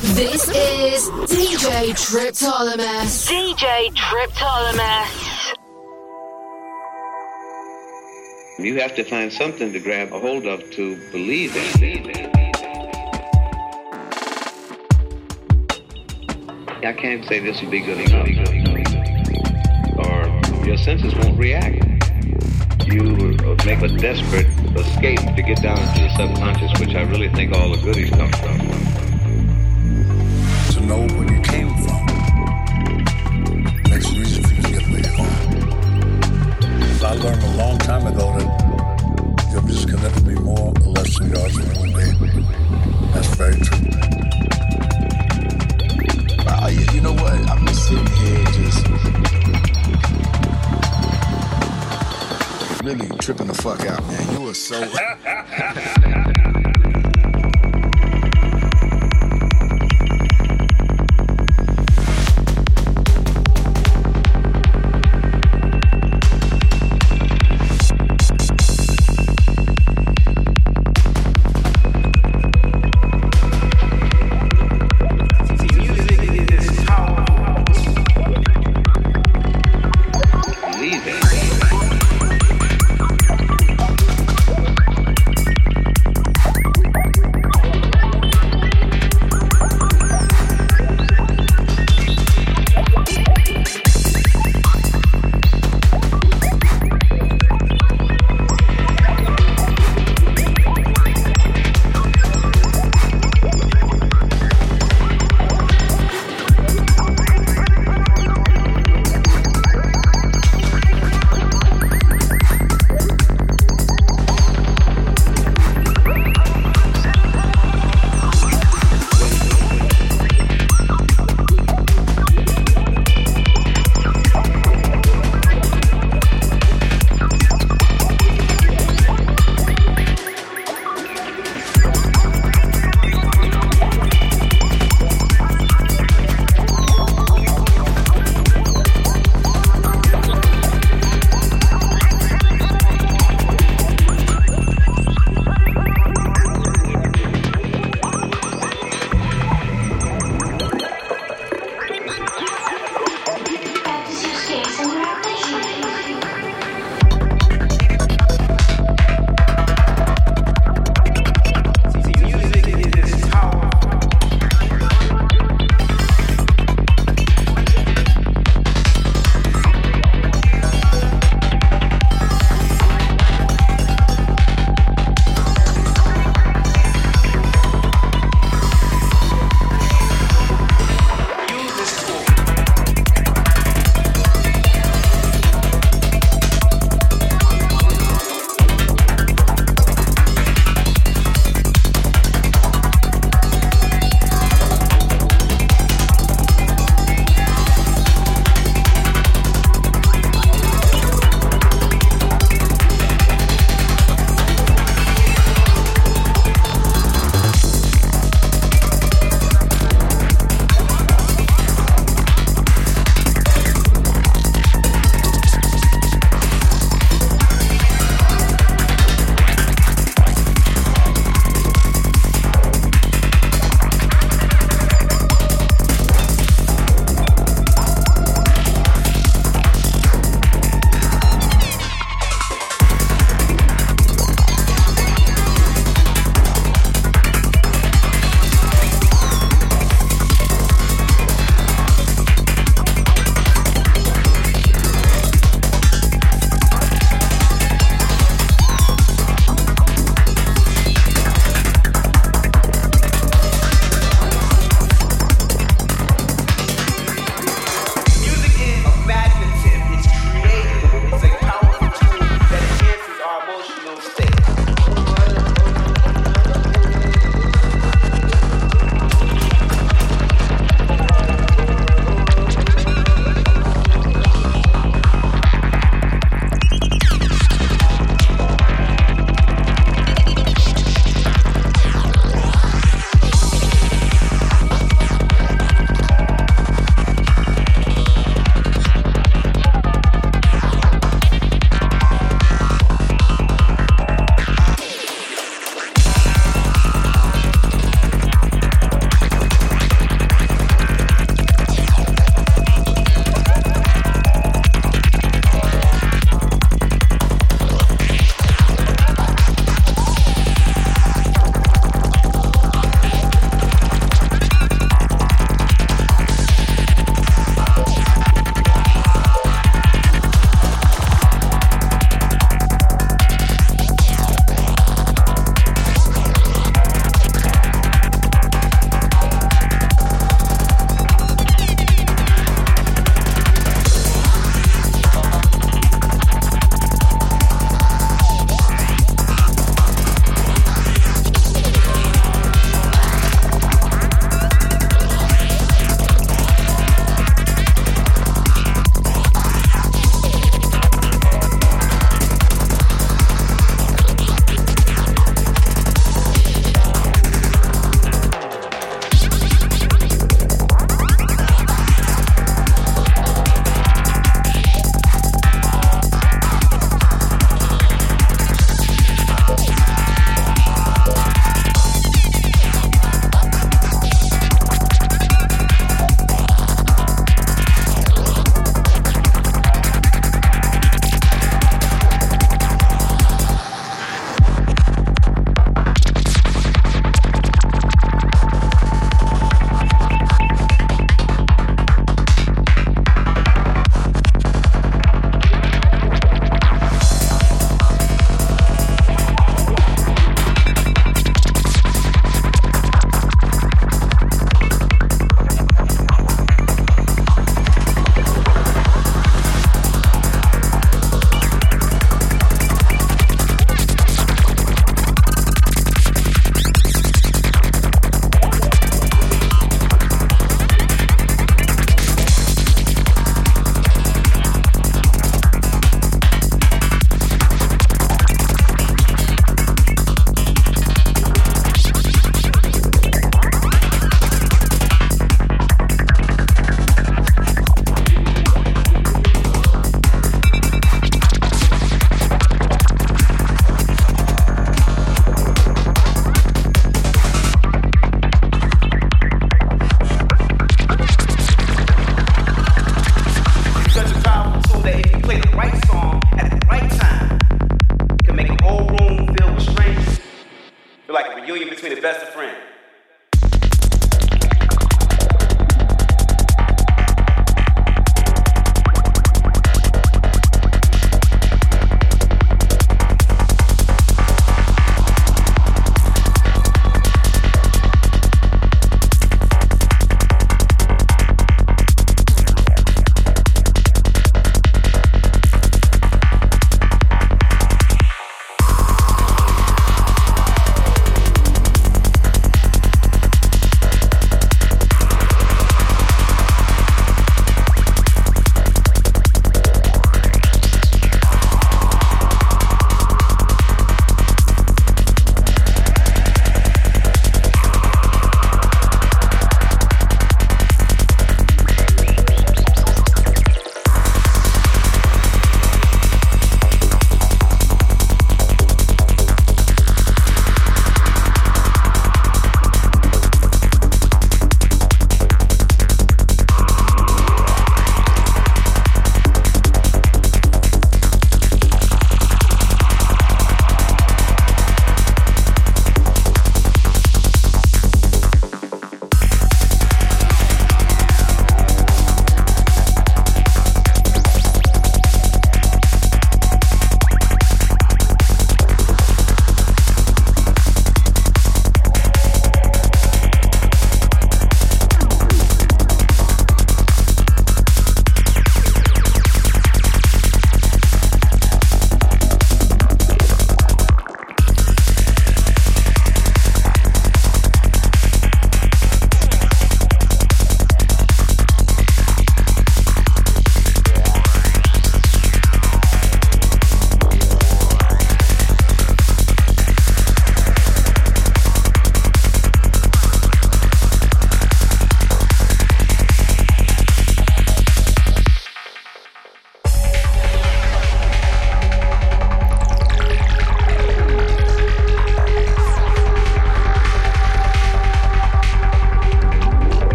This is DJ Triptolemus. DJ Triptolemus. You have to find something to grab a hold of to believe in. I can't say this will be good enough. Or your senses won't react. You make a desperate escape to get down to the subconscious, which I really think all the goodies come from. To know where you came from makes it easy for you to get where you're going. I learned a long time ago that your music can never be more or less than yours in one day. That's very true. Uh, you, you know what? I'm just sitting here just really tripping the fuck out, man. You were so.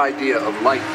idea of light